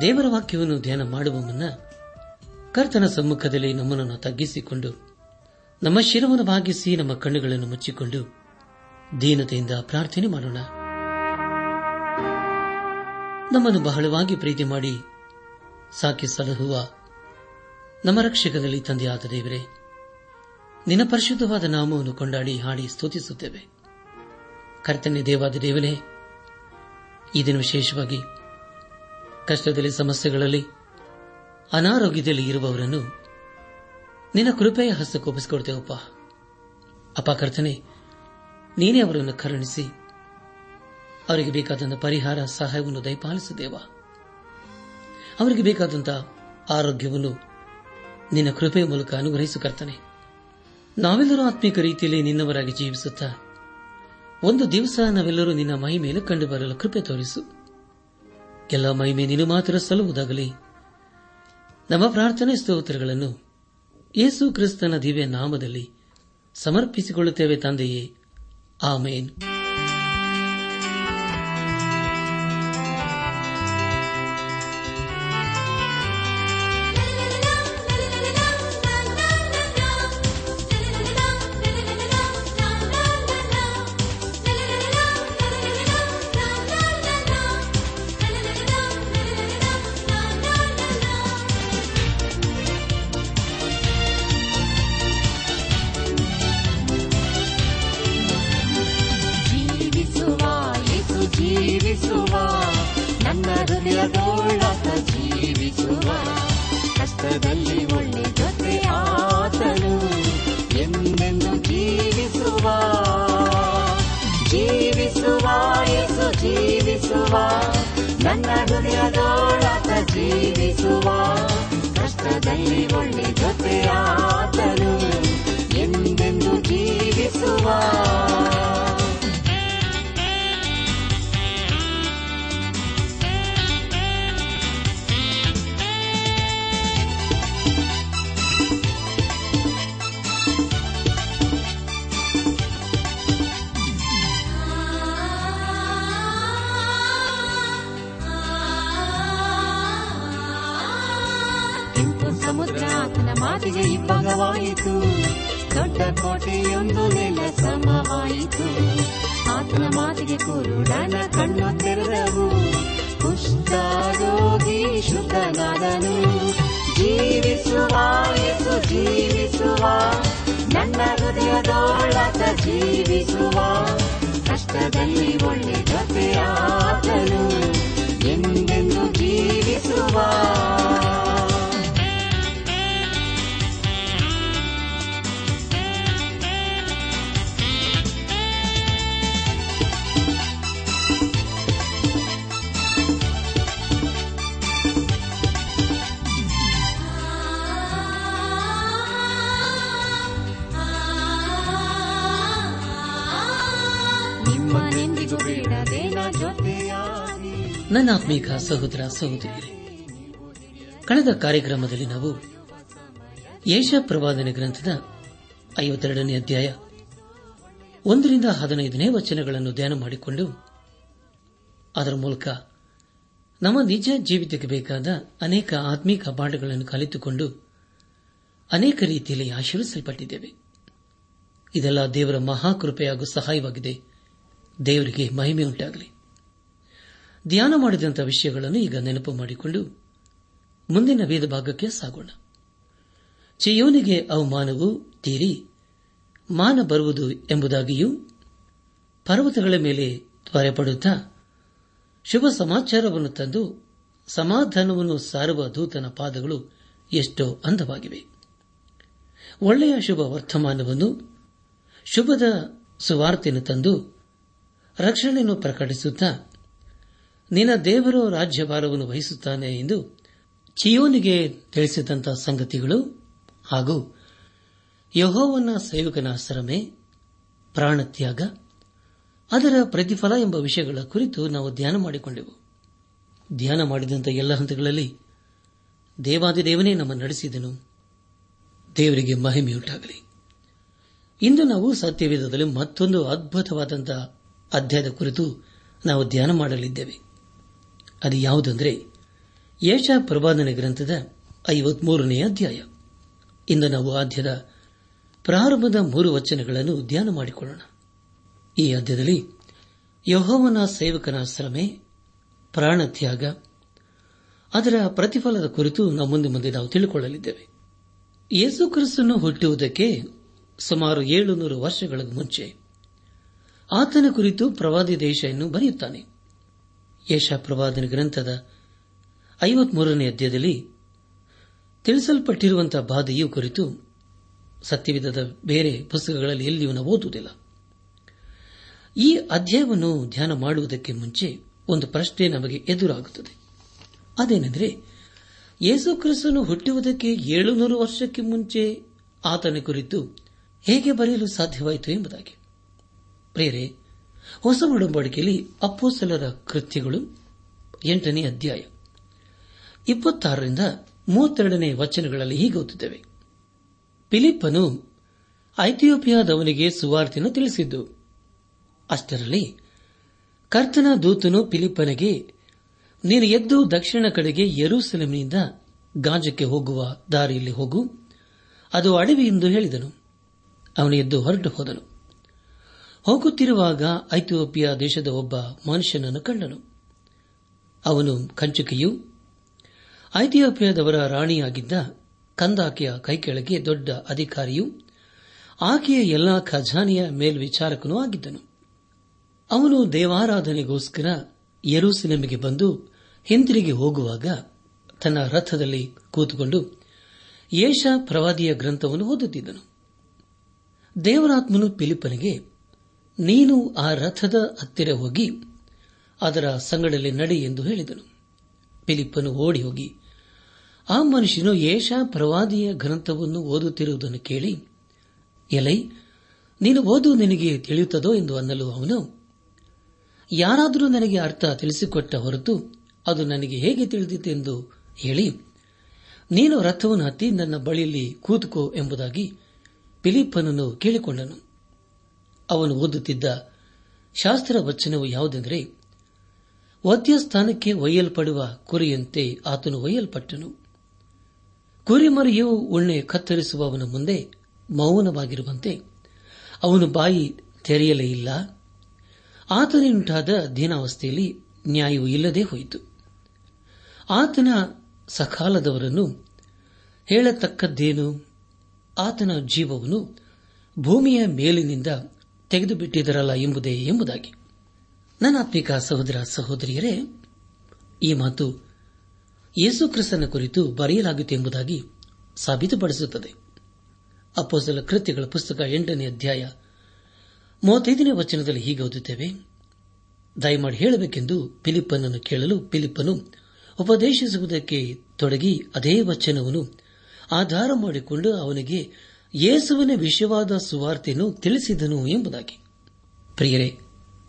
ದೇವರ ವಾಕ್ಯವನ್ನು ಧ್ಯಾನ ಮಾಡುವ ಮುನ್ನ ಕರ್ತನ ಸಮ್ಮುಖದಲ್ಲಿ ನಮ್ಮನ್ನು ತಗ್ಗಿಸಿಕೊಂಡು, ನಮ್ಮ ಶಿರವನ್ನು ಭಾಗಿಸಿ ನಮ್ಮ ಕಣ್ಣುಗಳನ್ನು ಮುಚ್ಚಿಕೊಂಡು ದೀನತೆಯಿಂದ ಪ್ರಾರ್ಥನೆ ಮಾಡೋಣ. ನಮ್ಮನ್ನು ಬಹಳವಾಗಿ ಪ್ರೀತಿ ಮಾಡಿ ಸಾಕಿ ಸಲಹುವ ನಮ್ಮ ರಕ್ಷಕದಲ್ಲಿ ತಂದೆಯಾದ ದೇವರೇ, ನಿನ್ನ ಪರಿಶುದ್ಧವಾದ ನಾಮವನ್ನು ಕೊಂಡಾಡಿ ಹಾಡಿ ಸ್ತುತಿಸುತ್ತೇವೆ. ಕರ್ತನೆ ದೇವಾದ ದೇವನೇ ಇದನ್ನು ವಿಶೇಷವಾಗಿ ಕಷ್ಟದಲ್ಲಿ, ಸಮಸ್ಯೆಗಳಲ್ಲಿ, ಅನಾರೋಗ್ಯದಲ್ಲಿ ಇರುವವರನ್ನು ನಿನ್ನ ಕೃಪೆಯ ಹಸ್ತಕ್ಕೊಪ್ಪಿಸಿಕೊಡ್ತೇವಪ್ಪ ಅಪ್ಪ. ಕರ್ತನೆ, ನೀನೇ ಅವರನ್ನು ಕರುಣಿಸಿ, ಅವರಿಗೆ ಬೇಕಾದಂತಹ ಪರಿಹಾರ, ಸಹಾಯವನ್ನು ದಯಪಾಲಿಸಿದೇವ. ಅವರಿಗೆ ಬೇಕಾದಂತಹ ಆರೋಗ್ಯವನ್ನು ನಿನ್ನ ಕೃಪೆಯ ಮೂಲಕ ಅನುಗ್ರಹಿಸು ಕರ್ತನೆ. ನಾವೆಲ್ಲರೂ ಆತ್ಮಿಕ ರೀತಿಯಲ್ಲಿ ನಿನ್ನವರಾಗಿ ಜೀವಿಸುತ್ತಾ, ಒಂದು ದಿವಸ ನಾವೆಲ್ಲರೂ ನಿನ್ನ ಮೈ ಮೇಲೆ ಕಂಡು ಕೃಪೆ ತೋರಿಸು. ಎಲ್ಲ ಮಹಿಮೆ ನೀನು ಮಾತ್ರ ಸಲ್ಲುವುದಾಗಲಿ. ನಮ್ಮ ಪ್ರಾರ್ಥನೆ ಸ್ತೋತ್ರಗಳನ್ನು ಯೇಸು ಕ್ರಿಸ್ತನ ದಿವ್ಯ ನಾಮದಲ್ಲಿ ಸಮರ್ಪಿಸಿಕೊಳ್ಳುತ್ತೇವೆ ತಂದೆಯೇ. ಆಮೇನ್. ಕೋಟೆಯೊಂದು ನೆಲ ಸಮವಾಯಿತು. ಆತನ ಮಾತಿಗೆ ಕುರುಡನ ಕಣ್ಣು ತೆರೆದವು. ಕುಷ್ಠರೋಗಿ ಶುದ್ಧನಾದನು. ಜೀವಿಸುವ ಯೇಸು, ಜೀವಿಸುವ. ನನ್ನ ಹೃದಯದೊಳಗ ಜೀವಿಸುವ. ಕಷ್ಟದಲ್ಲಿ ಒಳ್ಳೆ ಜೊತೆಯಾದನು. ಎಂದೆಂದು ಜೀವಿಸುವ. ನನ್ನ ಆತ್ಮೀಕ ಸಹೋದರ, ಸಹೋದರಿಯರೇ, ಕಳೆದ ಕಾರ್ಯಕ್ರಮದಲ್ಲಿ ನಾವು ಯೇಷ ಪ್ರವಾದನೆ ಗ್ರಂಥದ ಐವತ್ತೆರಡನೇ ಅಧ್ಯಾಯ ಒಂದರಿಂದ ಹದಿನೈದನೇ ವಚನಗಳನ್ನು ಧ್ಯಾನ ಮಾಡಿಕೊಂಡು ಅದರ ಮೂಲಕ ನಮ್ಮ ನಿಜ ಜೀವಿತಕ್ಕೆ ಬೇಕಾದ ಅನೇಕ ಆತ್ಮೀಕ ಪಾಠಗಳನ್ನು ಕಲಿತುಕೊಂಡು ಅನೇಕ ರೀತಿಯಲ್ಲಿ ಆಶೀರ್ವಿಸಲ್ಪಟ್ಟಿದ್ದೇವೆ ಇದೆಲ್ಲ ದೇವರ ಮಹಾಕೃಪೆಯಾಗೂ ಸಹಾಯವಾಗಿದೆ. ದೇವರಿಗೆ ಮಹಿಮೆ ಉಂಟಾಗಲಿ ಧ್ಯಾನ ಮಾಡಿದಂಥ ವಿಷಯಗಳನ್ನು ಈಗ ನೆನಪು ಮಾಡಿಕೊಂಡು ಮುಂದಿನ ವೇದ ಭಾಗಕ್ಕೆ ಸಾಗೋಣ. ಚಿಯೋನಿಗೆ ಅವಮಾನವು ತೀರಿ, ಮಾನ ಬರುವುದು ಎಂಬುದಾಗಿಯೂ ಪರ್ವತಗಳ ಮೇಲೆ ತ್ವರೆಪಡುತ್ತಾ ಶುಭ ಸಮಾಚಾರವನ್ನು ತಂದು ಸಮಾಧಾನವನ್ನು ಸಾರುವ ದೂತನ ಪಾದಗಳು ಎಷ್ಟೋ ಅಂದವಾಗಿವೆ. ಒಳ್ಳೆಯ ಶುಭ ವರ್ತಮಾನವನ್ನು, ಶುಭದ ಸುವಾರ್ತೆಯನ್ನು ತಂದು ರಕ್ಷಣೆಯನ್ನು ಪ್ರಕಟಿಸುತ್ತಾ ನಿನ್ನ ದೇವರು ರಾಜ್ಯಭಾರವನ್ನು ವಹಿಸುತ್ತಾನೆ ಎಂದು ಚಿಯೋನಿಗೆ ತಿಳಿಸಿದಂಥ ಸಂಗತಿಗಳು ಹಾಗೂ ಯಹೋವನ ಸೇವಕನ ಶ್ರಮೆ ಪ್ರಾಣತ್ಯಾಗ, ಅದರ ಪ್ರತಿಫಲ ಎಂಬ ವಿಷಯಗಳ ಕುರಿತು ನಾವು ಧ್ಯಾನ ಮಾಡಿಕೊಂಡೆವು. ಧ್ಯಾನ ಮಾಡಿದಂಥ ಎಲ್ಲ ಹಂತಗಳಲ್ಲಿ ದೇವಾದಿದೇವನೇ ನಮ್ಮ ನಡೆಸಿದನು. ದೇವರಿಗೆ ಮಹಿಮೆಯುಂಟಾಗಲಿ. ಇಂದು ನಾವು ಸತ್ಯವೇದದಲ್ಲಿ ಮತ್ತೊಂದು ಅದ್ಭುತವಾದಂಥ ಅಧ್ಯಾಯದ ಕುರಿತು ನಾವು ಧ್ಯಾನ ಮಾಡಲಿದ್ದೇವೆ. ಅದು ಯಾವುದೆಂದರೆ ಯೇಷ ಪ್ರಭಾದನ ಗ್ರಂಥದ ಐವತ್ಮೂರನೇ ಅಧ್ಯಾಯ. ಇಂದು ನಾವು ಆದ್ಯದ ಪ್ರಾರಂಭದ ಮೂರು ವಚನಗಳನ್ನು ಧ್ಯಾನ ಮಾಡಿಕೊಳ್ಳೋಣ. ಈ ಅಧ್ಯದಲ್ಲಿ ಯಹೋವನ ಸೇವಕನ ಶ್ರಮೆ ಪ್ರಾಣತ್ಯಾಗ ಅದರ ಪ್ರತಿಫಲದ ಕುರಿತು ನಾವು ಮುಂದೆ ಮುಂದೆ ನಾವು ತಿಳಿಕೊಳ್ಳಲಿದ್ದೇವೆ. ಯೇಸು ಕ್ರಿಸ್ತನ್ನು ಹುಟ್ಟುವುದಕ್ಕೆ ಸುಮಾರು ಏಳುನೂರು ವರ್ಷಗಳ ಮುಂಚೆ ಆತನ ಕುರಿತು ಪ್ರವಾದಿ ದೇಶವನ್ನು ಬರೆಯುತ್ತಾನೆ. ಯಶ ಪ್ರವಾದನ ಗ್ರಂಥದ ಐವತ್ಮೂರನೇ ಅಧ್ಯಾಯದಲ್ಲಿ ತಿಳಿಸಲ್ಪಟ್ಟಿರುವಂತಹ ಬಾಧೆಯು ಕುರಿತು ಸತ್ಯವಿಧದ ಬೇರೆ ಪುಸ್ತಕಗಳಲ್ಲಿ ಎಲ್ಲಿಯೂ ನಾವು ಓದುವುದಿಲ್ಲ. ಈ ಅಧ್ಯಾಯವನ್ನು ಧ್ಯಾನ ಮಾಡುವುದಕ್ಕೆ ಮುಂಚೆ ಒಂದು ಪ್ರಶ್ನೆ ನಮಗೆ ಎದುರಾಗುತ್ತದೆ. ಅದೇನೆಂದರೆ, ಯೇಸು ಕ್ರಿಸ್ತನು ಹುಟ್ಟುವುದಕ್ಕೆ ಏಳುನೂರು ವರ್ಷಕ್ಕೆ ಮುಂಚೆ ಆತನ ಕುರಿತು ಹೇಗೆ ಬರೆಯಲು ಸಾಧ್ಯವಾಯಿತು ಎಂಬುದಾಗಿ. ಪ್ರೇರೆ ಹೊಸ ಒಡಂಬಡಿಕೆಯಲ್ಲಿ ಅಪ್ಪೋಸಲರ ಕೃತ್ಯಗಳು ಎಂಟನೇ ಅಧ್ಯಾಯ. ಇಪ್ಪತ್ತಾರರಿಂದ ಮೂವತ್ತೆರಡನೇ ವಚನಗಳಲ್ಲಿ ಹೀಗೆ ಓದುತ್ತೇವೆ. ಫಿಲಿಪ್ಪನು ಐಥಿಯೋಪಿಯಾದವನಿಗೆ ಸುವಾರ್ತೆಯನ್ನು ತಿಳಿಸಿದ್ದು, ಅಷ್ಟರಲ್ಲಿ ಕರ್ತನ ದೂತನು ಫಿಲಿಪ್ಪನಿಗೆ, ನೀನು ಎದ್ದು ದಕ್ಷಿಣ ಕಡೆಗೆ ಯರೂಸೆಲಂನಿಂದ ಗಾಂಜಕ್ಕೆ ಹೋಗುವ ದಾರಿಯಲ್ಲಿ ಹೋಗು, ಅದು ಅಡವಿ ಎಂದು ಹೇಳಿದನು. ಅವನು ಎದ್ದು ಹೊರಟು ಹೋದನು. ಹೋಗುತ್ತಿರುವಾಗ ಐಥಿಯೋಪಿಯಾ ದೇಶದ ಒಬ್ಬ ಮನುಷ್ಯನನ್ನು ಕಂಡನು. ಅವನು ಕಂಚುಕಿಯು ಐಥಿಯೋಪಿಯಾದವರ ರಾಣಿಯಾಗಿದ್ದ ಕಂದಾಕೆಯ ಕೈಕೆಳಗೆ ದೊಡ್ಡ ಅಧಿಕಾರಿಯು ಆಕೆಯ ಎಲ್ಲಾ ಖಜಾನೆಯ ಮೇಲ್ವಿಚಾರಕನೂ ಆಗಿದ್ದನು. ಅವನು ದೇವಾರಾಧನೆಗೋಸ್ಕರ ಯರೂಸೆಲೆಮಿಗೆ ಬಂದು ಹಿಂದಿರುಗಿ ಹೋಗುವಾಗ ತನ್ನ ರಥದಲ್ಲಿ ಕೂತುಕೊಂಡು ಯೇಷ ಪ್ರವಾದಿಯ ಗ್ರಂಥವನ್ನು ಓದುತ್ತಿದ್ದನು. ದೇವರಾತ್ಮನು ಫಿಲಿಪ್ಪನಿಗೆ ನೀನು ಆ ರಥದ ಹತ್ತಿರ ಹೋಗಿ, ಅದರ ಸಂಗಡಲ್ಲಿ ನಡೆ ಎಂದು ಹೇಳಿದನು. ಫಿಲಿಪ್ಪನು ಓಡಿ ಹೋಗಿ, ಆ ಮನುಷ್ಯನು ಯೇಷ ಪ್ರವಾದಿಯ ಗ್ರಂಥವನ್ನು ಓದುತ್ತಿರುವುದನ್ನು ಕೇಳಿ, ಎಲೈ, ನೀನು ಓದು ನಿನಗೆ ತಿಳಿಯುತ್ತದೋ ಎಂದು ಅನ್ನಲು ಅವನು, ಯಾರಾದರೂ ನನಗೆ ಅರ್ಥ ತಿಳಿಸಿಕೊಟ್ಟ ಹೊರತು ಅದು ನನಗೆ ಹೇಗೆ ತಿಳಿದಿತೆಂದು ಹೇಳಿ, ನೀನು ರಥವನ್ನು ಹತ್ತಿ ನನ್ನ ಬಳಿಯಲ್ಲಿ ಕೂತುಕೋ ಎಂಬುದಾಗಿ ಫಿಲಿಪ್ಪನನ್ನು ಕೇಳಿಕೊಂಡನು. ಅವನು ಓದುತ್ತಿದ್ದ ಶಾಸ್ತ್ರ ವಚನವು ಯಾವುದೆಂದರೆ ವದ್ಯಸ್ಥಾನಕ್ಕೆ ಒಯ್ಯಲ್ಪಡುವ ಕುರಿಯಂತೆ ಆತನು ಒಯ್ಯಲ್ಪಟ್ಟನು. ಕುರಿಮರಿಯು ಉಣ್ಣೆ ಕತ್ತರಿಸುವವನ ಮುಂದೆ ಮೌನವಾಗಿರುವಂತೆ ಅವನು ಬಾಯಿ ತೆರೆಯಲೇ ಇಲ್ಲ. ಆತನಿಂಟಾದ ದೀನಾವಸ್ಥೆಯಲ್ಲಿ ನ್ಯಾಯವು ಇಲ್ಲದೆ ಹೋಯಿತು. ಆತನ ಸಕಾಲದವರನ್ನು ಹೇಳತಕ್ಕದ್ದೇನು? ಆತನ ಜೀವವನ್ನು ಭೂಮಿಯ ಮೇಲಿನಿಂದ ತೆಗೆದುಬಿಟ್ಟಿದರಲ್ಲ ಎಂಬುದೇ ಎಂಬುದಾಗಿ. ನನ್ನಾತ್ಮಿಕ ಸಹೋದರ ಸಹೋದರಿಯರೇ, ಈ ಮಾತು ಯೇಸು ಕ್ರಿಸ್ತನ ಕುರಿತು ಬರೆಯಲಾಗಿತ್ತು ಎಂಬುದಾಗಿ ಸಾಬೀತುಪಡಿಸುತ್ತದೆ. ಅಪ್ಪೋಸಲ ಕೃತ್ಯಗಳ ಪುಸ್ತಕ ಎಂಟನೇ ಅಧ್ಯಾಯ ಮೂವತ್ತೈದನೇ ವಚನದಲ್ಲಿ ಹೀಗೆ ಓದುತ್ತೇವೆ. ದಯಮಾಡಿ ಹೇಳಬೇಕೆಂದು ಪಿಲಿಪ್ಪನನ್ನು ಕೇಳಲು ಪಿಲಿಪ್ಪನು ಉಪದೇಶಿಸುವುದಕ್ಕೆ ತೊಡಗಿ ಅದೇ ವಚನವನ್ನು ಆಧಾರ ಮಾಡಿಕೊಂಡು ಅವನಿಗೆ ಯೇಸುವಿನ ವಿಷಯವಾದ ಸುವಾರ್ತೆಯನ್ನು ತಿಳಿಸಿದನು ಎಂಬುದಾಗಿ. ಪ್ರಿಯರೇ,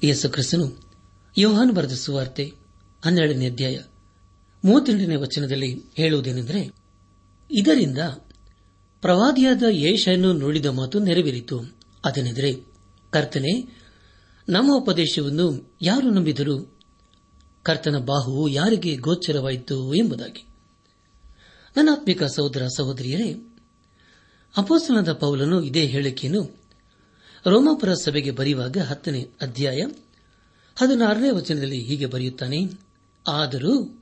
ಯೇಸು ಕ್ರಿಸ್ತನು ಯೋಹಾನ್ ಬರೆದ ಸುವಾರ್ತೆ ಹನ್ನೆರಡನೇ ಅಧ್ಯಾಯ ಮೂವತ್ತೆಂಟನೇ ವಚನದಲ್ಲಿ ಹೇಳುವುದೇನೆಂದರೆ, ಇದರಿಂದ ಪ್ರವಾದಿಯಾದ ಯೇಷನ್ನು ನುಡಿದ ಮಾತು ನೆರವೇರಿತು. ಅದನೆಂದರೆ, ಕರ್ತನೆ, ನಮ್ಮ ಉಪದೇಶವನ್ನು ಯಾರು ನಂಬಿದರು? ಕರ್ತನ ಬಾಹುವು ಯಾರಿಗೆ ಗೋಚರವಾಯಿತು ಎಂಬುದಾಗಿ. ನನ್ನಾತ್ಮಿಕ ಸಹೋದರ ಸಹೋದರಿಯರೇ ಅಪೋಸ್ತನದ ಪೌಲನು ಇದೇ ಹೇಳಿಕೆಯನ್ನು ರೋಮಾಪುರ ಸಭೆಗೆ ಬರೆಯುವಾಗ ಹತ್ತನೇ ಅಧ್ಯಾಯ ಹದಿನಾರನೇ ವಚನದಲ್ಲಿ ಹೀಗೆ ಬರೆಯುತ್ತಾನೆ, ಆದರೂ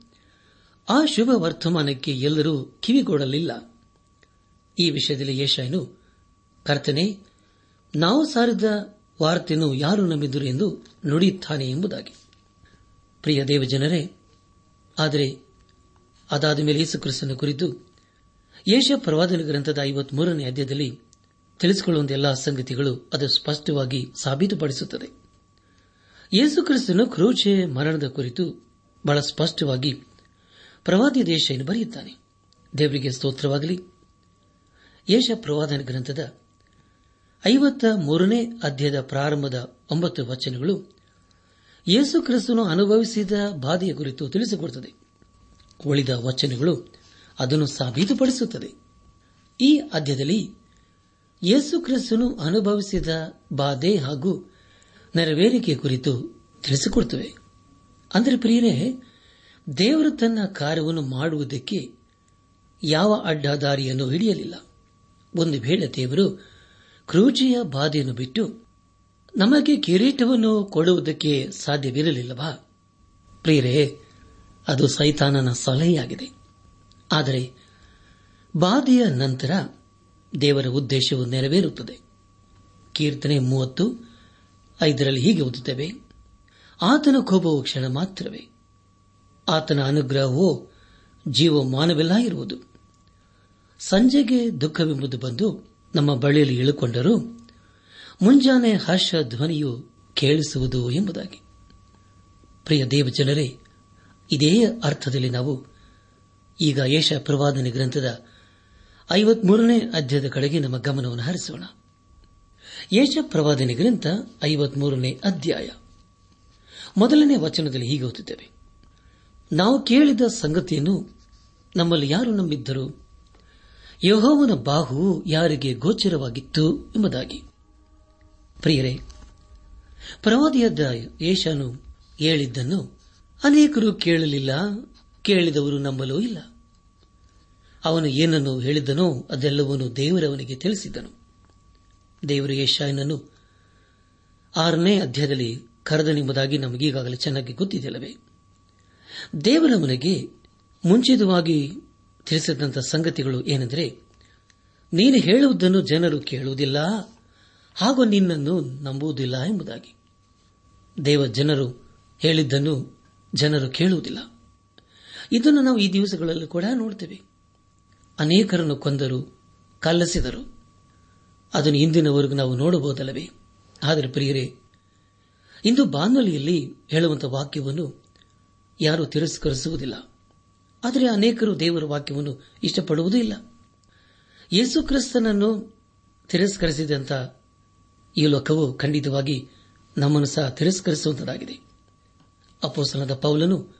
ಆ ಶುಭ ವರ್ತಮಾನಕ್ಕೆ ಎಲ್ಲರೂ ಕಿವಿಗೊಡಲಿಲ್ಲ. ಈ ವಿಷಯದಲ್ಲಿ ಯಶಾಯನು, ಕರ್ತನೆ, ನಾವು ಸಾರಿದ ವಾರ್ತೆಯನ್ನು ಯಾರು ನಂಬಿದರು ಎಂದು ನುಡಿಯುತ್ತಾನೆ ಎಂಬುದಾಗಿ. ಪ್ರಿಯ ದೇವಜನರೇ, ಆದರೆ ಅದಾದ ಮೇಲೆ ಯೇಸುಕ್ರಿಸ್ತನ ಕುರಿತು ಯೇಷ ಪ್ರವಾದನ ಗ್ರಂಥದ ಐವತ್ಮೂರನೇ ಅಧ್ಯಾಯದಲ್ಲಿ ತಿಳಿಸಿಕೊಳ್ಳುವಂತ ಎಲ್ಲ ಸಂಗತಿಗಳು ಅದು ಸ್ಪಷ್ಟವಾಗಿ ಸಾಬೀತುಪಡಿಸುತ್ತದೆ. ಯೇಸುಕ್ರಿಸ್ತನು ಕ್ರೂಚೆ ಮರಣದ ಕುರಿತು ಬಹಳ ಸ್ಪಷ್ಟವಾಗಿ ಪ್ರವಾದಿ ದೇಶ ಎಂದು ಬರೆಯುತ್ತಾನೆ. ದೇವರಿಗೆ ಸ್ತೋತ್ರವಾಗಲಿ. ಯೇಷ ಪ್ರವಾದನ ಗ್ರಂಥದ ಐವತ್ತ ಮೂರನೇ ಅಧ್ಯಾಯದ ಪ್ರಾರಂಭದ ಒಂಬತ್ತು ವಚನಗಳು ಯೇಸು ಕ್ರಿಸ್ತನು ಅನುಭವಿಸಿದ ಬಾಧೆಯ ಕುರಿತು ತಿಳಿಸಿಕೊಡುತ್ತದೆ. ಉಳಿದ ವಚನಗಳು ಅದನ್ನು ಸಾಬೀತುಪಡಿಸುತ್ತದೆ. ಈ ಅಧ್ಯದಲ್ಲಿ ಯೇಸು ಕ್ರಿಸ್ತನು ಅನುಭವಿಸಿದ ಬಾಧೆ ಹಾಗೂ ನೆರವೇರಿಕೆ ಕುರಿತು ತಿಳಿಸಿಕೊಡುತ್ತವೆ. ಅಂದರೆ ಪ್ರಿಯರೇ, ದೇವರು ತನ್ನ ಕಾರ್ಯವನ್ನು ಮಾಡುವುದಕ್ಕೆ ಯಾವ ಅಡ್ಡದಾರಿಯನ್ನು ಹಿಡಿಯಲಿಲ್ಲ. ಒಂದು ವೇಳೆ ದೇವರು ಕ್ರೂಜಿಯ ಬಾಧೆಯನ್ನು ಬಿಟ್ಟು ನಮಗೆ ಕಿರೀಟವನ್ನು ಕೊಡುವುದಕ್ಕೆ ಸಾಧ್ಯವಿರಲಿಲ್ಲವಾ? ಪ್ರಿಯರೇ, ಅದು ಸೈತಾನನ ಸಲಹೆಯಾಗಿದೆ. ಆದರೆ ಬಾಧೆಯ ನಂತರ ದೇವರ ಉದ್ದೇಶವು ನೆರವೇರುತ್ತದೆ. ಕೀರ್ತನೆ ಮೂವತ್ತು, ಐದರಲ್ಲಿ ಹೀಗೆ ಓದುತ್ತೇವೆ, ಆತನ ಕೋಪವು ಕ್ಷಣ ಮಾತ್ರವೇ, ಆತನ ಅನುಗ್ರಹವೋ ಜೀವಮಾನವೆಲ್ಲ ಇರುವುದು. ಸಂಜೆಗೆ ದುಃಖವೆಂಬುದು ಬಂದು ನಮ್ಮ ಬಳಿಯಲ್ಲಿ ಇಳುಕೊಂಡರೂ ಮುಂಜಾನೆ ಹರ್ಷ ಧ್ವನಿಯು ಕೇಳಿಸುವುದು ಎಂಬುದಾಗಿ. ಪ್ರಿಯ ದೇವಜನರೇ, ಇದೇ ಅರ್ಥದಲ್ಲಿ ನಾವು ಈಗ ಯೇಷ ಪ್ರವಾದನೆ ಗ್ರಂಥದ ಐವತ್ಮೂರನೇ ಅಧ್ಯಾಯದ ಕಡೆಗೆ ನಮ್ಮ ಗಮನವನ್ನು ಹರಿಸೋಣ. ಯೇಷ ಪ್ರವಾದನೆ ಗ್ರಂಥ ಐವತ್ಮೂರನೇ ಅಧ್ಯಾಯ. ಮೊದಲನೇ ವಚನದಲ್ಲಿ ಹೀಗೆ ಓದುತ್ತೇವೆ. ನಾವು ಕೇಳಿದ ಸಂಗತಿಯನ್ನು ನಮ್ಮಲ್ಲಿ ಯಾರು ನಂಬಿದ್ದರು? ಯಹೋವನ ಬಾಹು ಯಾರಿಗೆ ಗೋಚರವಾಗಿತ್ತು ಎಂಬುದಾಗಿ. ಪ್ರಿಯರೇ, ಪ್ರವಾದಿಯಾದ ಯೇಷನು ಹೇಳಿದ್ದನ್ನು ಅನೇಕರು ಕೇಳಲಿಲ್ಲ ಕೇಳಿದವರು ನಂಬಲೂ ಇಲ್ಲ. ಅವನು ಏನನ್ನು ಹೇಳಿದ್ದನೋ ಅದೆಲ್ಲವನ್ನೂ ದೇವರವನಿಗೆ ತಿಳಿಸಿದ್ದನು ದೇವರು ಯಶಾಯನನ್ನು ಆರನೇ ಅಧ್ಯಾಯದಲ್ಲಿ ಕರೆದನೆಂಬುದಾಗಿ ನಮಗೀಗಾಗಲೇ ಚೆನ್ನಾಗಿ ಗೊತ್ತಿದೆಯಲ್ಲವೇ? ದೇವರವನಿಗೆ ಮುಂಚಿತವಾಗಿ ತಿಳಿಸಿದಂಥ ಸಂಗತಿಗಳು ಏನೆಂದರೆ, ನೀನು ಹೇಳುವುದನ್ನು ಜನರು ಕೇಳುವುದಿಲ್ಲ, ಹಾಗೂ ನಿನ್ನನ್ನು ನಂಬುವುದಿಲ್ಲ ಎಂಬುದಾಗಿ. ದೇವ ಜನರು ಹೇಳಿದ್ದನ್ನು ಜನರು ಕೇಳುವುದಿಲ್ಲ. ಇದನ್ನು ನಾವು ಈ ದಿವಸಗಳಲ್ಲೂ ಕೂಡ ನೋಡ್ತೇವೆ. ಅನೇಕರನ್ನು ಕೊಂದರು, ಕಲ್ಲಸಿದರು. ಅದನ್ನು ಇಂದಿನವರೆಗೂ ನಾವು ನೋಡಬಹುದಲ್ಲವೇ? ಆದರೆ ಪ್ರಿಯರೇ, ಇಂದು ಬಾನುಲಿಯಲ್ಲಿ ಹೇಳುವಂತಹ ವಾಕ್ಯವನ್ನು ಯಾರೂ ತಿರಸ್ಕರಿಸುವುದಿಲ್ಲ. ಆದರೆ ಅನೇಕರು ದೇವರ ವಾಕ್ಯವನ್ನು ಇಷ್ಟಪಡುವುದೂ ಇಲ್ಲ. ಯೇಸು ಕ್ರಿಸ್ತನನ್ನು ತಿರಸ್ಕರಿಸಿದಂಥ ಈ ಲೋಕವು ಖಂಡಿತವಾಗಿ ನಮ್ಮನ್ನು ಸಹ ತಿರಸ್ಕರಿಸುವಂತಾಗಿದೆ ಅಪೋಸನದ ಪೌಲನು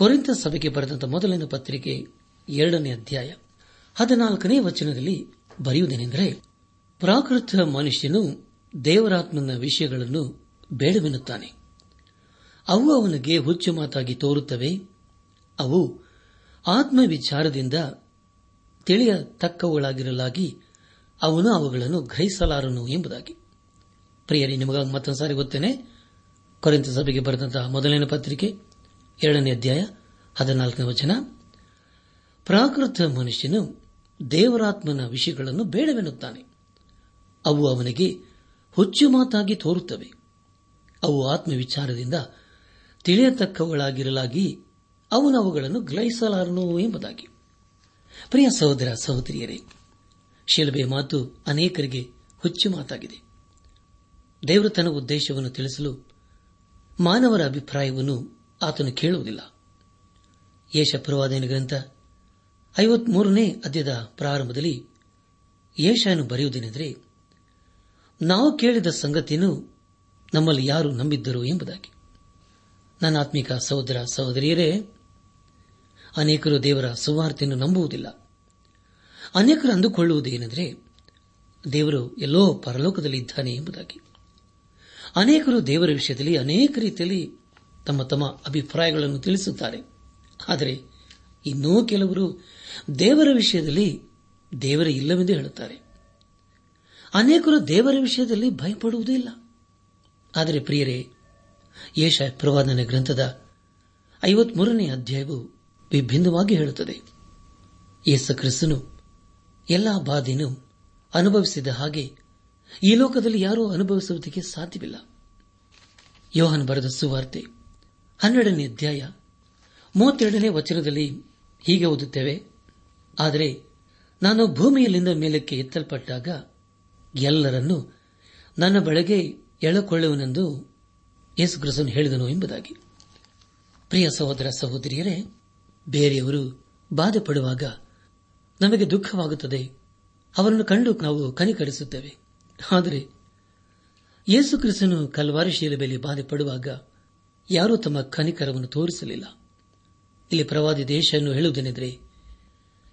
ಕೊರಿಂತ ಸಭೆಗೆ ಬರೆದಂತ ಮೊದಲನೇ ಪತ್ರಿಕೆ ಎರಡನೇ ಅಧ್ಯಾಯ ಹದಿನಾಲ್ಕನೇ ವಚನದಲ್ಲಿ ಬರೆಯುವುದೇನೆಂದರೆ, ಪ್ರಾಕೃತ ಮನುಷ್ಯನು ದೇವರಾತ್ಮನ ವಿಷಯಗಳನ್ನು ಬೇಡವೆನ್ನುತ್ತಾನೆ. ಅವು ಅವನಿಗೆ ಹುಚ್ಚು ಮಾತಾಗಿ ತೋರುತ್ತವೆ. ಅವು ಆತ್ಮ ವಿಚಾರದಿಂದ ತಿಳಿಯತಕ್ಕವುಗಳಾಗಿರಲಾಗಿ ಅವನು ಅವುಗಳನ್ನು ಗ್ರಹಿಸಲಾರನು ಎಂಬುದಾಗಿ. ಪ್ರಿಯರಿ, ನಿಮಗಾಗಿ ಮತ್ತೊಂದು ಸಾರಿ ಗೊತ್ತೇನೆ ಕೊರೆಂತ ಸಭೆಗೆ ಬರೆದಂತಹ ಮೊದಲನೇ ಪತ್ರಿಕೆ ಎರಡನೇ ಅಧ್ಯಾಯ, ಹದಿನಾಲ್ಕನೇ ವಚನ. ಪ್ರಾಕೃತ ಮನುಷ್ಯನು ದೇವರಾತ್ಮನ ವಿಷಯಗಳನ್ನು ಬೇಡವೆನ್ನುತ್ತಾನೆ. ಅವು ಅವನಿಗೆ ಹುಚ್ಚು ಮಾತಾಗಿ ತೋರುತ್ತವೆ. ಅವು ಆತ್ಮವಿಚಾರದಿಂದ ತಿಳಿಯತಕ್ಕವುಗಳಾಗಿರಲಾಗಿ ಅವನು ಅವುಗಳನ್ನು ಗ್ರಹಿಸಲಾರನು ಎಂಬುದಾಗಿ. ಪ್ರಿಯ ಸಹೋದರ ಸಹೋದರಿಯರೇ ಶಿಲ್ಬೆ ಮಾತು ಅನೇಕರಿಗೆ ಹುಚ್ಚು ಮಾತಾಗಿದೆ. ದೇವರು ತನ್ನ ಉದ್ದೇಶವನ್ನು ತಿಳಿಸಲು ಮಾನವರ ಅಭಿಪ್ರಾಯವನ್ನು ಆತನು ಕೇಳುವುದಿಲ್ಲ. ಯೇಷ ಪ್ರವಾದನ ಗ್ರಂಥ? ಐವತ್ಮೂರನೇ ಅಧ್ಯದ ಪ್ರಾರಂಭದಲ್ಲಿ ಯೇಷನು ಬರೆಯುವುದೇನೆಂದರೆ, ನಾವು ಕೇಳಿದ ಸಂಗತಿಯನ್ನು ನಮ್ಮಲ್ಲಿ ಯಾರು ನಂಬಿದ್ದರು ಎಂಬುದಾಗಿ. ನನ್ನ ಆತ್ಮಿಕ ಸಹೋದರ, ಸಹೋದರಿಯರೇ, ಅನೇಕರು ದೇವರ ಸುವಾರ್ತೆಯನ್ನು ನಂಬುವುದಿಲ್ಲ. ಅನೇಕರು ಅಂದುಕೊಳ್ಳುವುದೇನೆಂದರೆ ದೇವರು ಎಲ್ಲೋ ಪರಲೋಕದಲ್ಲಿ ಇದ್ದಾನೆ ಎಂಬುದಾಗಿ. ಅನೇಕರು ದೇವರ ವಿಷಯದಲ್ಲಿ ಅನೇಕ ರೀತಿಯಲ್ಲಿ ತಮ್ಮ ತಮ್ಮ ಅಭಿಪ್ರಾಯಗಳನ್ನು ತಿಳಿಸುತ್ತಾರೆ. ಆದರೆ ಇನ್ನೂ ಕೆಲವರು ದೇವರ ವಿಷಯದಲ್ಲಿ ದೇವರ ಇಲ್ಲವೆಂದು ಹೇಳುತ್ತಾರೆ. ಅನೇಕರು ದೇವರ ವಿಷಯದಲ್ಲಿ ಭಯಪಡುವುದೇ ಇಲ್ಲ. ಆದರೆ ಪ್ರಿಯರೇ ಯೇಷ ಪ್ರವಾದನ ಗ್ರಂಥದ ಐವತ್ಮೂರನೇ ಅಧ್ಯಾಯವು ವಿಭಿನ್ನವಾಗಿ ಹೇಳುತ್ತದೆ. ಯೇಸು ಕ್ರಿಸ್ತನು ಎಲ್ಲಾ ಬಾಧೆಯನ್ನು ಅನುಭವಿಸಿದ ಹಾಗೆ ಈ ಲೋಕದಲ್ಲಿ ಯಾರೂ ಅನುಭವಿಸುವುದಕ್ಕೆ ಸಾಧ್ಯವಿಲ್ಲ. ಯೋಹನ್ ಬರೆದ ಸುವಾರ್ತೆ ಹನ್ನೆರಡನೇ ಅಧ್ಯಾಯ ಮೂವತ್ತೆರಡನೇ ವಚನದಲ್ಲಿ ಹೀಗೆ ಓದುತ್ತೇವೆ, ಆದರೆ ನಾನು ಭೂಮಿಯಲ್ಲಿಂದ ಮೇಲಕ್ಕೆ ಎತ್ತಲ್ಪಟ್ಟಾಗ ಎಲ್ಲರನ್ನೂ ನನ್ನ ಬಳಿಗೆ ಎಳಕೊಳ್ಳುವನೆಂದು ಯೇಸುಕ್ರಿಸ್ತನು ಹೇಳಿದನು ಎಂಬುದಾಗಿ. ಪ್ರಿಯ ಸಹೋದರ ಸಹೋದರಿಯರೇ, ಬೇರೆಯವರು ಬಾಧೆ ಪಡುವಾಗ ನಮಗೆ ದುಃಖವಾಗುತ್ತದೆ. ಅವರನ್ನು ಕಂಡು ನಾವು ಕನಿಕರಿಸುತ್ತೇವೆ. ಆದರೆ ಯೇಸು ಕ್ರಿಸ್ತನು ಕಲ್ವಾರಿ ಶಿಲುಬೆಯಲ್ಲಿ ಬಾಧೆ ಪಡುವಾಗ ಯಾರೂ ತಮ್ಮ ಕನಿಕರವನ್ನು ತೋರಿಸಲಿಲ್ಲ. ಇಲ್ಲಿ ಪ್ರವಾದಿ ದೇಶವನ್ನು ಹೇಳುವುದೇನೆಂದರೆ,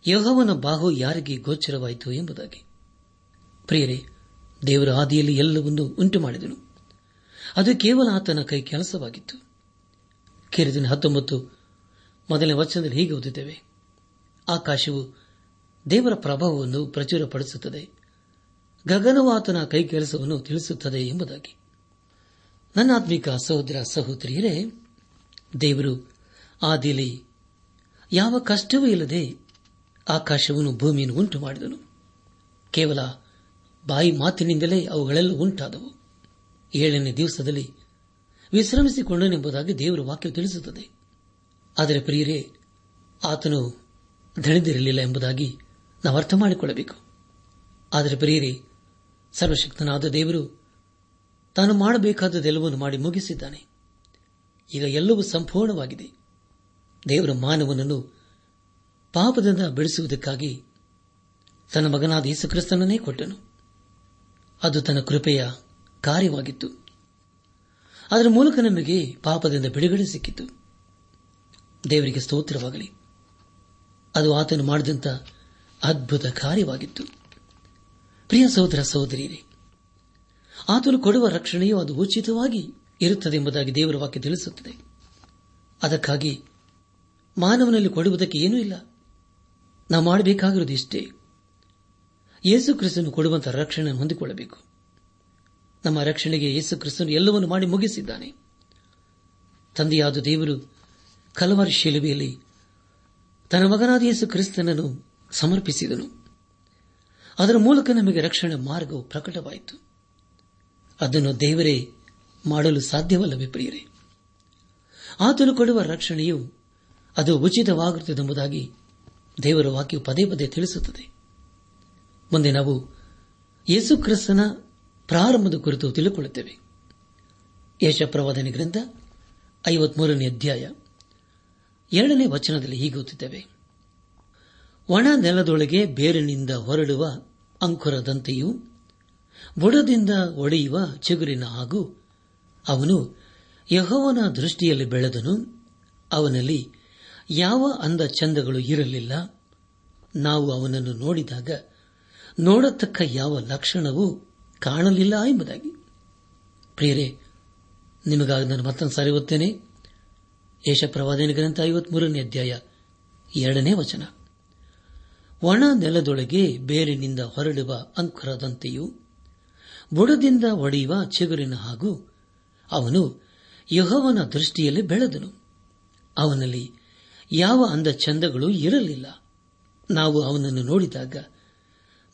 ಯಹೋವನ ಬಾಹು ಯಾರಿಗೆ ಗೋಚರವಾಯಿತು ಎಂಬುದಾಗಿ. ಪ್ರಿಯರೇ, ದೇವರ ಆದಿಯಲ್ಲಿ ಎಲ್ಲವನ್ನೂ ಉಂಟು ಮಾಡಿದನು ಅದು ಕೇವಲ ಆತನ ಕೈ ಕೆಲಸವಾಗಿತ್ತು. ಕೇರಿದಿನ ಹತ್ತೊಂಬತ್ತು, ಮೊದಲನೇ ವಚನದಲ್ಲಿ ಹೀಗೆ ಓದಿದ್ದೇವೆ ಆಕಾಶವು ದೇವರ ಪ್ರಭಾವವನ್ನು ಪ್ರಚುರಪಡಿಸುತ್ತದೆ. ಗಗನವು ಆತನ ಕೈ ಕೆಲಸವನ್ನು ತಿಳಿಸುತ್ತದೆ ಎಂಬುದಾಗಿ. ನನ್ನ ಆತ್ಮಿಕ ಸಹೋದರ ಸಹೋದರಿಯರೇ, ದೇವರು ಆದಿಲಿ ಯಾವ ಕಷ್ಟವೂ ಇಲ್ಲದೆ ಆಕಾಶವನ್ನು ಭೂಮಿಯನ್ನು ಉಂಟು ಮಾಡಿದನು ಕೇವಲ ಬಾಯಿ ಮಾತಿನಿಂದಲೇ ಅವುಗಳೆಲ್ಲ ಉಂಟಾದವು. ಏಳನೇ ದಿವಸದಲ್ಲಿ ವಿಶ್ರಮಿಸಿಕೊಂಡನೆಂಬುದಾಗಿ ದೇವರ ವಾಕ್ಯ ತಿಳಿಸುತ್ತದೆ. ಆದರೆ ಪ್ರಿಯರೇ, ಆತನು ದಣಿದಿರಲಿಲ್ಲ ಎಂಬುದಾಗಿ ನಾವು ಅರ್ಥ ಮಾಡಿಕೊಳ್ಳಬೇಕು ಆದರೆ ಪ್ರಿಯರೇ, ಸರ್ವಶಕ್ತನಾದ ದೇವರು ತಾನು ಮಾಡಬೇಕಾದದೆಲ್ಲವನ್ನು ಮಾಡಿ ಮುಗಿಸಿದ್ದಾನೆ. ಈಗ ಎಲ್ಲವೂ ಸಂಪೂರ್ಣವಾಗಿದೆ. ದೇವರ ಮಾನವನನ್ನು ಪಾಪದಿಂದ ಬಿಡಿಸುವುದಕ್ಕಾಗಿ ತನ್ನ ಮಗನಾದ ಯೇಸುಕ್ರಿಸ್ತನನ್ನೇ ಕೊಟ್ಟನು. ಅದು ತನ್ನ ಕೃಪೆಯ ಕಾರ್ಯವಾಗಿತ್ತು. ಅದರ ಮೂಲಕ ನಮಗೆ ಪಾಪದಿಂದ ಬಿಡುಗಡೆ ಸಿಕ್ಕಿತು. ದೇವರಿಗೆ ಸ್ತೋತ್ರವಾಗಲಿ. ಅದು ಆತನು ಮಾಡಿದಂಥ ಅದ್ಭುತ ಕಾರ್ಯವಾಗಿತ್ತು. ಪ್ರಿಯ ಸಹೋದರ ಸಹೋದರಿಯರೇ ಆತನು ಕೊಡುವ ರಕ್ಷಣೆಯು ಅದು ಉಚಿತವಾಗಿ ಇರುತ್ತದೆ ಎಂಬುದಾಗಿ ದೇವರ ವಾಕ್ಯ ತಿಳಿಸುತ್ತದೆ. ಅದಕ್ಕಾಗಿ ಮಾನವನಲ್ಲಿ ಕೊಡುವುದಕ್ಕೆ ಏನೂ ಇಲ್ಲ. ನಾವು ಮಾಡಬೇಕಾಗಿರುವುದು ಇಷ್ಟೇ. ಯೇಸು ಕ್ರಿಸ್ತನು ಕೊಡುವಂತಹ ರಕ್ಷಣೆ ಹೊಂದಿಕೊಳ್ಳಬೇಕು. ನಮ್ಮ ರಕ್ಷಣೆಗೆ ಯೇಸು ಕ್ರಿಸ್ತನು ಎಲ್ಲವನ್ನು ಮಾಡಿ ಮುಗಿಸಿದ್ದಾನೆ. ತಂದೆಯಾದ ದೇವರು ಕಲವಾರಿ ಶಿಲುಬೆಯಲ್ಲಿ ತನ್ನ ಮಗನಾದ ಯೇಸು ಕ್ರಿಸ್ತನನ್ನು ಸಮರ್ಪಿಸಿದನು. ಅದರ ಮೂಲಕ ನಮಗೆ ರಕ್ಷಣೆ ಮಾರ್ಗವು ಪ್ರಕಟವಾಯಿತು. ಅದನ್ನು ದೇವರೇ ಮಾಡಲು ಸಾಧ್ಯವಲ್ಲವೇ ಪ್ರಿಯರೇ? ಆತನು ಕೊಡುವ ರಕ್ಷಣೆಯು ಅದು ಉಚಿತವಾಗಿರುತ್ತದೆಂಬುದಾಗಿ ದೇವರ ವಾಕ್ಯವು ಪದೇ ಪದೇ ತಿಳಿಸುತ್ತದೆ. ಮುಂದೆ ನಾವು ಯೇಸು ಕ್ರಿಸ್ತನ ಪ್ರಾರಂಭದ ಕುರಿತು ತಿಳಿದುಕೊಳ್ಳುತ್ತೇವೆ ಯಶಪ್ರವಾದನೆ ಗ್ರಂಥ ಐವತ್ಮೂರನೇ ಅಧ್ಯಾಯ ಎರಡನೇ ವಚನದಲ್ಲಿ ಹೀಗೆ ಒಣ ನೆಲದೊಳಗೆ ಬೇರಿನಿಂದ ಹೊರಡುವ ಅಂಕುರದಂತೆಯೂ ಬುಡದಿಂದ ಒಡೆಯುವ ಚಿಗುರಿನ ಹಾಗೂ ಅವನು ಯಹೋವನ ದೃಷ್ಟಿಯಲ್ಲಿ ಬೆಳೆದನು. ಅವನಲ್ಲಿ ಯಾವ ಅಂದ ಚಂದಗಳು ಇರಲಿಲ್ಲ. ನಾವು ಅವನನ್ನು ನೋಡಿದಾಗ ನೋಡತಕ್ಕ ಯಾವ ಲಕ್ಷಣವೂ ಕಾಣಲಿಲ್ಲ ಎಂಬುದಾಗಿ. ಪ್ರಿಯರೇ, ನಿಮಗಾಗಿ ನಾನು ಮತ್ತೊಂದು ಸಾರಿ ಓದ್ತೇನೆ. ಯಶಪ್ರವಾದನೆ ಗ್ರಂಥ ಐವತ್ಮೂರನೇ ಅಧ್ಯಾಯ ಎರಡನೇ ವಚನ. ಒಣ ನೆಲದೊಳಗೆ ಬೇರಿನಿಂದ ಹೊರಡುವ ಅಂಕುರದಂತೆಯೂ ಬುಡದಿಂದ ಒಡೆಯುವ ಚಿಗುರಿನ ಹಾಗೂ ಅವನು ಯಹೋವನ ದೃಷ್ಟಿಯಲ್ಲಿ ಬೆಳೆದನು. ಅವನಲ್ಲಿ ಯಾವ ಅಂದ ಚಂದಗಳು ಇರಲಿಲ್ಲ. ನಾವು ಅವನನ್ನು ನೋಡಿದಾಗ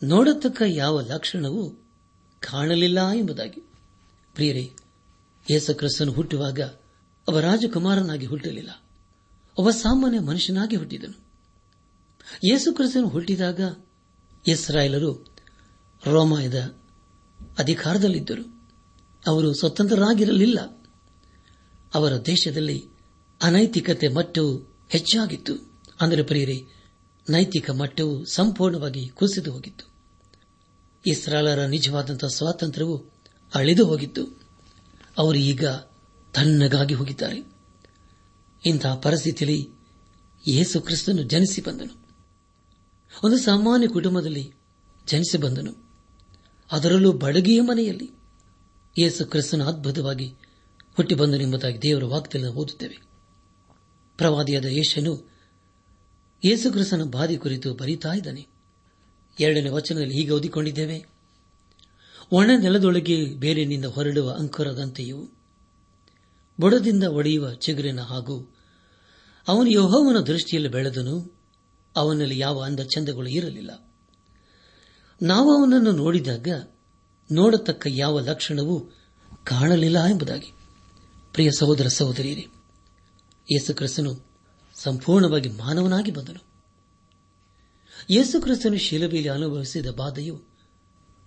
ನೋಡತಕ್ಕ ಯಾವ ಲಕ್ಷಣವೂ ಕಾಣಲಿಲ್ಲ ಎಂಬುದಾಗಿ. ಪ್ರಿಯರೇ ಯೇಸು ಹುಟ್ಟುವಾಗ ಅವ ರಾಜಕುಮಾರನಾಗಿ ಹುಟ್ಟಲಿಲ್ಲ. ಒಬ್ಬ ಸಾಮಾನ್ಯ ಮನುಷ್ಯನಾಗಿ ಹುಟ್ಟಿದನು. ಯೇಸು ಕ್ರಿಸ್ತನು ಹುಟ್ಟಿದಾಗ ಇಸ್ರಾಯೇಲರು ರೋಮಾಯದ ಅಧಿಕಾರದಲ್ಲಿದ್ದರು. ಅವರು ಸ್ವತಂತ್ರರಾಗಿರಲಿಲ್ಲ. ಅವರ ದೇಶದಲ್ಲಿ ಅನೈತಿಕತೆ ಮಟ್ಟವು ಹೆಚ್ಚಾಗಿತ್ತು. ಅಂದರೆ ಪ್ರಿಯರೇ, ನೈತಿಕ ಮಟ್ಟವು ಸಂಪೂರ್ಣವಾಗಿ ಕುಸಿದು ಹೋಗಿತ್ತು. ಇಸ್ರಾಲರ ನಿಜವಾದಂತಹ ಸ್ವಾತಂತ್ರ್ಯವು ಅಳಿದು ಹೋಗಿತ್ತು. ಅವರು ಈಗ ತಣ್ಣಗಾಗಿ ಹೋಗಿದ್ದಾರೆ. ಇಂತಹ ಪರಿಸ್ಥಿತಿಯಲ್ಲಿ ಯೇಸು ಕ್ರಿಸ್ತನು ಜನಿಸಿ ಬಂದನು. ಒಂದು ಸಾಮಾನ್ಯ ಕುಟುಂಬದಲ್ಲಿ ಜನಿಸಿ ಬಂದನು. ಅದರಲ್ಲೂ ಬಡಗಿಯ ಮನೆಯಲ್ಲಿ ಯೇಸು ಕ್ರಿಸ್ತನ ಅದ್ಭುತವಾಗಿ ಹುಟ್ಟಿ ಬಂದನು ಎಂಬುದಾಗಿ ದೇವರ ವಾಕ್ಯದಲ್ಲಿ ಓದುತ್ತೇವೆ. ಪ್ರವಾದಿಯಾದ ಯೇಷನು ಯೇಸು ಕ್ರಿಸ್ತನ ಬಾಧಿ ಕುರಿತು ಬರೀತಾ ಇದ್ದಾನೆ. ಎರಡನೇ ವಚನದಲ್ಲಿ ಹೀಗೆ ಓದಿಕೊಂಡಿದ್ದೇವೆ, ಒಣ ನೆಲದೊಳಗೆ ಬೇರಿನಿಂದ ಹೊರಡುವ ಅಂಕುರದಂತೆಯೂ ಬುಡದಿಂದ ಒಡೆಯುವ ಚಿಗುರಿನ ಹಾಗೂ ಅವನು ಯೋಹವನ ದೃಷ್ಟಿಯಲ್ಲಿ ಬೆಳೆದನು, ಅವನಲ್ಲಿ ಯಾವ ಅಂದ ಚಂದಗಳು ಇರಲಿಲ್ಲ. ನಾವು ಅವನನ್ನು ನೋಡಿದಾಗ ನೋಡತಕ್ಕ ಯಾವ ಲಕ್ಷಣವೂ ಕಾಣಲಿಲ್ಲ ಎಂಬುದಾಗಿ. ಪ್ರಿಯ ಸಹೋದರ ಸಹೋದರಿಯರೇ ಯೇಸು ಕ್ರಿಸ್ತನು ಸಂಪೂರ್ಣವಾಗಿ ಮಾನವನಾಗಿ ಬಂದನು. ಯೇಸುಕ್ರಿಸ್ತನು ಶಿಲಬೆಯಲ್ಲಿ ಅನುಭವಿಸಿದ ಬಾಧೆಯು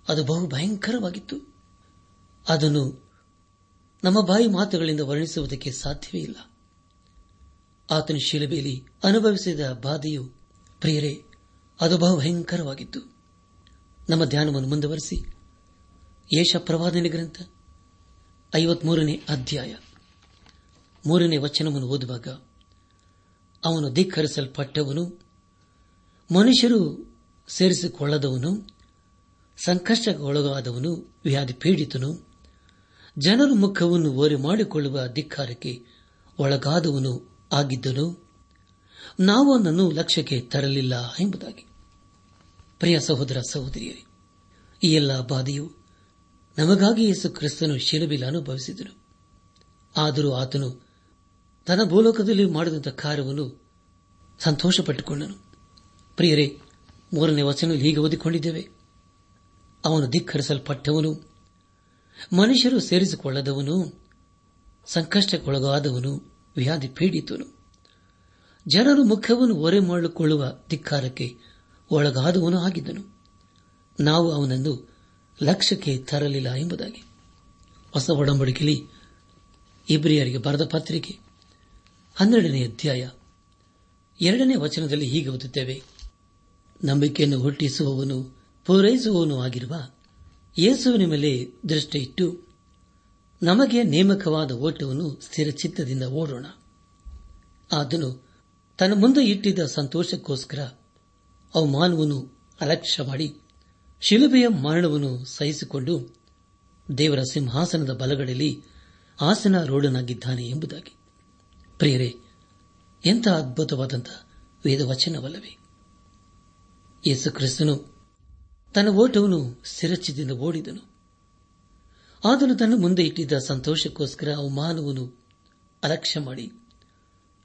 ಅದು ಬಹು ಭಯಂಕರವಾಗಿತ್ತು ಅದನ್ನು ನಮ್ಮ ಬಾಯಿ ಮಾತುಗಳಿಂದ ವರ್ಣಿಸುವುದಕ್ಕೆ ಸಾಧ್ಯವೇ ಇಲ್ಲ. ಆತನ ಶೀಲಬೇಲಿ ಅನುಭವಿಸಿದ ಬಾಧೆಯು, ಪ್ರಿಯರೇ, ಅದು ಬಹು ಭಯಂಕರವಾಗಿತ್ತು ನಮ್ಮ ಧ್ಯಾನವನ್ನು ಮುಂದುವರೆಸಿ. ಯೇಷ ಪ್ರವಾದನೆ ಗ್ರಂಥ, ಐವತ್ಮೂರನೇ ಅಧ್ಯಾಯ. ಮೂರನೇ ವಚನವನ್ನು ಓದುವಾಗ, ಅವನು ಧಿಕ್ಕರಿಸಲ್ಪಟ್ಟವನು, ಮನುಷ್ಯರು ಸೇರಿಸಿಕೊಳ್ಳದವನು, ಸಂಕಷ್ಟಕ್ಕೊಳಗಾದವನು, ವ್ಯಾಧಿ ಪೀಡಿತನು, ಜನರು ಮುಖವನ್ನು ಓರೆ ಮಾಡಿಕೊಳ್ಳುವ ಧಿಕ್ಕಾರಕ್ಕೆ ಒಳಗಾದವನು ಆಗಿದ್ದನು. ನಾವು ಅವನನ್ನು ಲಕ್ಷ್ಯಕ್ಕೆ ತರಲಿಲ್ಲ ಎಂಬುದಾಗಿ. ಪ್ರಿಯ ಸಹೋದರ ಸಹೋದರಿಯರೇ, ಈ ಎಲ್ಲ ಬಾಧೆಯು ನಮಗಾಗಿ ಯೇಸು ಕ್ರಿಸ್ತನು ಶಿಲುಬಿಲ ಅನುಭವಿಸಿದನು. ಆದರೂ ಆತನು ತನ್ನ ಭೂಲೋಕದಲ್ಲಿ ಮಾಡಿದಂಥ ಕಾರ್ಯವನ್ನು ಸಂತೋಷಪಟ್ಟುಕೊಂಡನು. ಪ್ರಿಯರೇ, ಮೂರನೇ ವಚನ ಹೀಗೆ ಓದಿಕೊಂಡಿದ್ದೇವೆ. ಅವನು ಧಿಕ್ಕರಿಸಲ್ಪಟ್ಟವನು, ಮನುಷ್ಯರು ಸೇರಿಸಿಕೊಳ್ಳದವನು, ಸಂಕಷ್ಟಕ್ಕೊಳಗಾದವನು, ವ್ಯಾಧಿ ಪೀಡಿತನು. ಜನರು ಮುಖವನ್ನು ಒರೆ ಮಾಡಿಕೊಳ್ಳುವ ಧಿಕ್ಕಾರಕ್ಕೆ ಒಳಗಾದವನು ಆಗಿದ್ದನು. ನಾವು ಅವನನ್ನು ಲಕ್ಷ್ಯಕ್ಕೆ ತರಲಿಲ್ಲ ಎಂಬುದಾಗಿ. ಹೊಸ ಒಡಂಬಡಿಕೆಯಲ್ಲಿ ಇಬ್ರಿಯರಿಗೆ ಬರೆದ ಪತ್ರಿಕೆ ಹನ್ನೆರಡನೇ ಅಧ್ಯಾಯ ಎರಡನೇ ವಚನದಲ್ಲಿ ಹೀಗೆ ಓದುತ್ತೇವೆ. ನಂಬಿಕೆಯನ್ನು ಹುಟ್ಟಿಸುವವನು ಪೂರೈಸುವವನು ಆಗಿರುವ ಯೇಸುವಿನ ಮೇಲೆ ದೃಷ್ಟಿಯಿಟ್ಟು ನಮಗೆ ನೇಮಕವಾದ ಓಟವನ್ನು ಸ್ಥಿರಚಿತ್ತದಿಂದ ಓಡೋಣ. ಆದನು ತನ್ನ ಮುಂದೆ ಇಟ್ಟಿದ್ದ ಸಂತೋಷಕ್ಕೋಸ್ಕರ ಅವಮಾನವನ್ನು ಅಲಕ್ಷ್ಯ ಮಾಡಿ ಶಿಲುಬೆಯ ಮರಣವನ್ನು ಸಹಿಸಿಕೊಂಡು ದೇವರ ಸಿಂಹಾಸನದ ಬಲಗಡೆಯಲ್ಲಿ ಆಸನ ರೋಡನಾಗಿದ್ದಾನೆ ಎಂಬುದಾಗಿ. ಪ್ರಿಯರೇ, ಎಂಥ ಅದ್ಭುತವಾದಂಥ ವೇದವಚನವಲ್ಲವೇ? ಯೇಸು ಕ್ರಿಸ್ತನು ತನ್ನ ಓಟವನ್ನು ಸಿರಚಿದಿಂದ ಓಡಿದನು. ಆದನು ತನ್ನ ಮುಂದೆ ಇಟ್ಟಿದ್ದ ಸಂತೋಷಕ್ಕೋಸ್ಕರ ಅವಮಾನವನ್ನು ಅಲಕ್ಷ್ಯ ಮಾಡಿ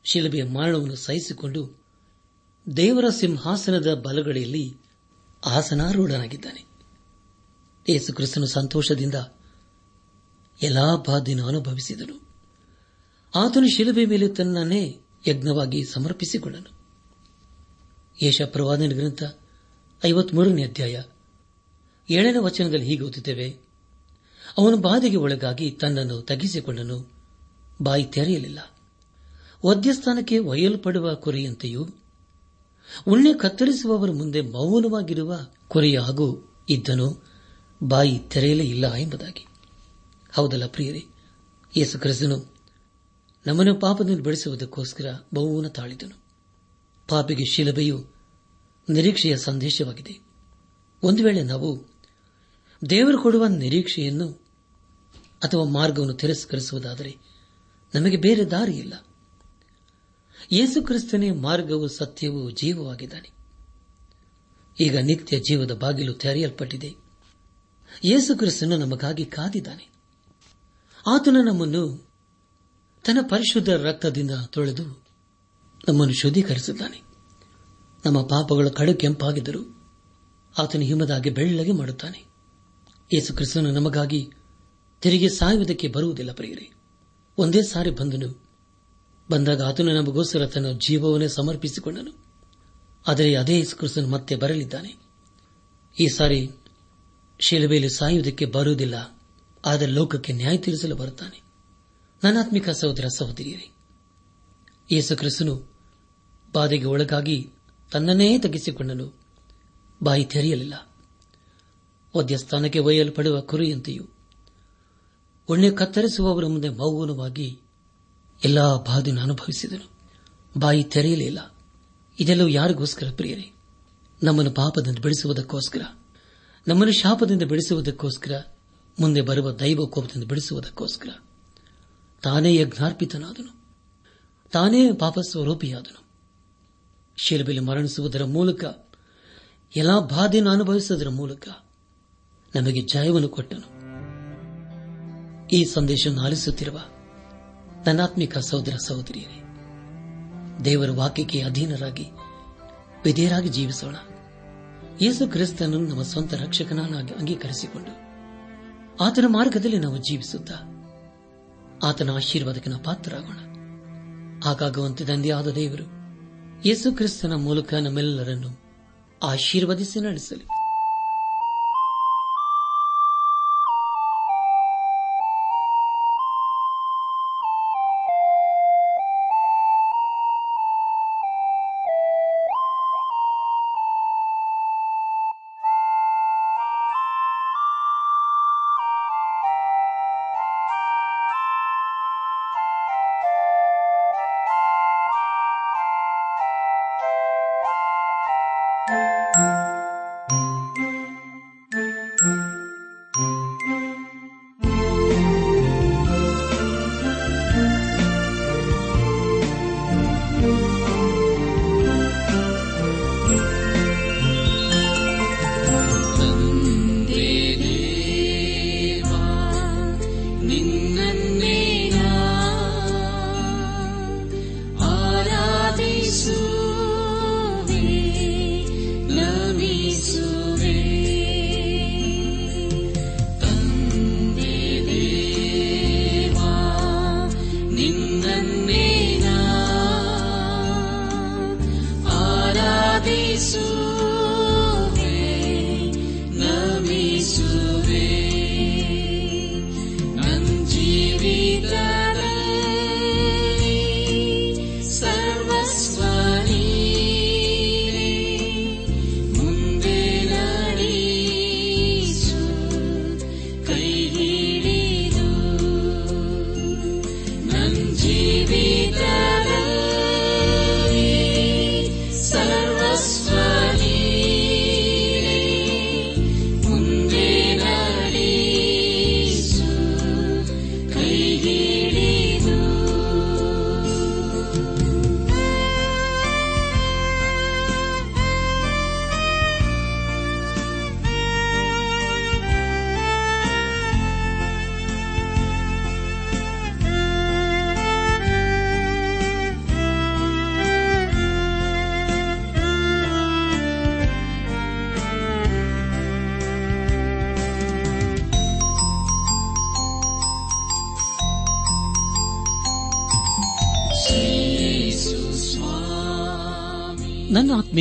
ಶಿಲುಬೆಯ ಮರಣವನ್ನು ಸಹಿಸಿಕೊಂಡು ದೇವರ ಸಿಂಹಾಸನದ ಬಲಗಡೆಯಲ್ಲಿ ಆಸನಾರೂಢನಾಗಿದ್ದಾನೆ. ಯೇಸು ಕ್ರಿಸ್ತನು ಸಂತೋಷದಿಂದ ಎಲ್ಲಾ ಬಾಧೆಯನ್ನು ಅನುಭವಿಸಿದನು. ಆತನು ಶಿಲುಬೆ ಮೇಲೆ ತನ್ನನ್ನೇ ಯಜ್ಞವಾಗಿ ಸಮರ್ಪಿಸಿಕೊಂಡನು. ಯೇಷ ಪ್ರವಾದನ ಗ್ರಂಥ ಐವತ್ಮೂರನೇ ಅಧ್ಯಾಯ ಏಳನೇ ವಚನದಲ್ಲಿ ಹೀಗೆ ಓದುತ್ತೇವೆ, ಅವನು ಬಾಧೆಗೆ ಒಳಗಾಗಿ ತನ್ನನ್ನು ತಗ್ಗಿಸಿಕೊಂಡನು, ಬಾಯಿ ತೆರೆಯಲಿಲ್ಲ. ವದ್ಯಸ್ಥಾನಕ್ಕೆ ಒಯ್ಯಲ್ಪಡುವ ಕುರಿಯಂತೆಯೂ ಉಣ್ಣೆ ಕತ್ತರಿಸುವವರ ಮುಂದೆ ಮೌನವಾಗಿರುವ ಕೊರೆಯ ಹಾಗೂ ಇದ್ದನು. ಬಾಯಿ ತೆರೆಯಲೇ ಇಲ್ಲ ಎಂಬುದಾಗಿ. ಹೌದಲ್ಲ ಪ್ರಿಯರೇ, ಯೇಸು ಕ್ರಿಸ್ತನು ನಮ್ಮನ್ನು ಪಾಪದಿಂದ ಬೆಳೆಸುವುದಕ್ಕೋಸ್ಕರ ಬಹುನ ತಾಳಿದನು. ಪಾಪಿಗೆ ಶಿಲಭೆಯು ನಿರೀಕ್ಷೆಯ ಸಂದೇಶವಾಗಿದೆ. ಒಂದು ವೇಳೆ ನಾವು ದೇವರು ಕೊಡುವ ನಿರೀಕ್ಷೆಯನ್ನು ಅಥವಾ ಮಾರ್ಗವನ್ನು ತಿರಸ್ಕರಿಸುವುದಾದರೆ ನಮಗೆ ಬೇರೆ ದಾರಿಯಿಲ್ಲ. ಯೇಸು ಕ್ರಿಸ್ತನೇ ಮಾರ್ಗವು ಸತ್ಯವೂ ಜೀವವಾಗಿದ್ದಾನೆ. ಈಗ ನಿತ್ಯ ಜೀವದ ಬಾಗಿಲು ತೆರೆಯಲ್ಪಟ್ಟಿದೆ. ಯೇಸು ಕ್ರಿಸ್ತನು ನಮಗಾಗಿ ಕಾದಿದ್ದಾನೆ. ಆತನ ನಮ್ಮನ್ನು ತನ್ನ ಪರಿಶುದ್ಧ ರಕ್ತದಿಂದ ತೊಳೆದು ನಮ್ಮನ್ನು ಶುದ್ಧೀಕರಿಸಿದ್ದಾನೆ. ನಮ್ಮ ಪಾಪಗಳು ಕಡು ಕೆಂಪಾಗಿದ್ದರು ಆತನು ಹಿಮದಾಗಿ ಬೆಳ್ಳಗೆ ಮಾಡುತ್ತಾನೆ. ಯೇಸು ಕ್ರಿಸ್ತನು ನಮಗಾಗಿ ತೆರಿಗೆ ಸಾಯುವುದಕ್ಕೆ ಬರುವುದಿಲ್ಲ ಪ್ರಿಯರೇ. ಒಂದೇ ಸಾರಿ ಬಂದನು ಬಂದಾಗ ಆತನು ನಮಗೋಸ್ಕರ ತನ್ನ ಜೀವವನ್ನೇ ಸಮರ್ಪಿಸಿಕೊಂಡನು. ಆದರೆ ಅದೇ ಕ್ರಿಸ್ತನು ಮತ್ತೆ ಬರಲಿದ್ದಾನೆ. ಈ ಸಾರಿ ಶಿಲುಬೆಯಲ್ಲಿ ಸಾಯುವುದಕ್ಕೆ ಬರುವುದಿಲ್ಲ. ಆದರೆ ಲೋಕಕ್ಕೆ ನ್ಯಾಯ ತೀರಿಸಲು ಬರುತ್ತಾನೆ. ನನಾತ್ಮಿಕ ಸಹೋದರ ಸಹೋದರಿಯರೇ ಯೇಸು ಕ್ರಿಸ್ತನು ಬಾಧೆಗೆ ಒಳಗಾಗಿ ತನ್ನನ್ನೇ ತಗ್ಗಿಸಿಕೊಂಡನು. ಬಾಯಿ ತೆರೆಯಲಿಲ್ಲ. ವದ್ಯಸ್ಥಾನಕ್ಕೆ ಒಯ್ಯಲ್ಪಡುವ ಕುರಿಯಂತೆಯೂ, ಒಣ್ಣೆ ಕತ್ತರಿಸುವವರ ಮುಂದೆ ಮೌನವಾಗಿ ಎಲ್ಲಾ ಬಾಧೆಯನ್ನು ಅನುಭವಿಸಿದನು. ಬಾಯಿ ತೆರೆಯಲಿಲ್ಲ ಇದೆಲ್ಲವೂ ಯಾರಿಗೋಸ್ಕರ ಪ್ರಿಯರೇ? ನಮ್ಮನ್ನು ಪಾಪದಿಂದ ಬಿಡಿಸುವುದಕ್ಕೋಸ್ಕರ. ನಮ್ಮನ್ನು ಶಾಪದಿಂದ ಬಿಡಿಸುವುದಕ್ಕೋಸ್ಕರ, ಮುಂದೆ ಬರುವ ದೈವ ಕೋಪದಿಂದ ಬಿಡಿಸುವುದಕ್ಕೋಸ್ಕರ. ತಾನೇ ಯಜ್ಞಾರ್ಪಿತನಾದನು. ತಾನೇ ಪಾಪ ಸ್ವರೂಪಿಯಾದನು ಶಿಲಬೆಲೆ ಮರಣಿಸುವುದರ ಮೂಲಕ, ಎಲ್ಲಾ ಬಾಧೆಯನ್ನು ಅನುಭವಿಸುವುದರ ಮೂಲಕ ನಮಗೆ ಜಯವನ್ನು ಕೊಟ್ಟನು. ಈ ಸಂದೇಶವನ್ನು ಆಲಿಸುತ್ತಿರುವ ನನ್ನಾತ್ಮಿಕ ಸಹೋದರ ಸಹೋದರಿಯರೇ, ದೇವರ ವಾಕ್ಯಕ್ಕೆ ಅಧೀನರಾಗಿ ವಿಧೇಯರಾಗಿ ಜೀವಿಸೋಣ. ಯೇಸು ಕ್ರಿಸ್ತನನ್ನು ನಮ್ಮ ಸ್ವಂತ ರಕ್ಷಕನಾಗಿ ಅಂಗೀಕರಿಸಿಕೊಂಡು ಆತನ ಮಾರ್ಗದಲ್ಲಿ ನಾವು ಜೀವಿಸುತ್ತಾ ಆತನ ಆಶೀರ್ವಾದಕ್ಕೆ ನಾವು ಪಾತ್ರರಾಗೋಣ. ಹಾಗಾಗುವಂತೆ ತಂದೆಯಾದ ದೇವರು ಯೇಸು ಕ್ರಿಸ್ತನ ಮೂಲಕ ನಮ್ಮೆಲ್ಲರನ್ನು ಆಶೀರ್ವದಿಸಿ ನಡೆಸಲಿ.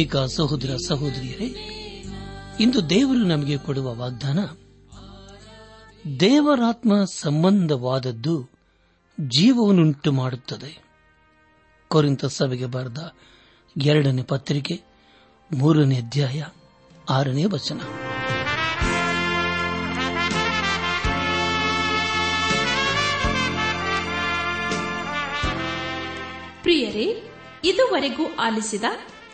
ಆತ್ಮೀಕ ಸಹೋದರ ಸಹೋದರಿಯರೇ, ಇಂದು ದೇವರು ನಮಗೆ ಕೊಡುವ ವಾಗ್ದಾನ, ದೇವರಾತ್ಮ ಸಂಬಂಧವಾದದ್ದು ಜೀವವನ್ನುಂಟು ಮಾಡುತ್ತದೆ. ಕೊರಿಂತ ಸಭೆಗೆ ಬರೆದ ಎರಡನೇ ಪತ್ರಿಕೆ, ಮೂರನೇ ಅಧ್ಯಾಯ, ಆರನೇ ವಚನ. ಪ್ರಿಯರೇ, ಇದುವರೆಗೂ ಆಲಿಸಿದ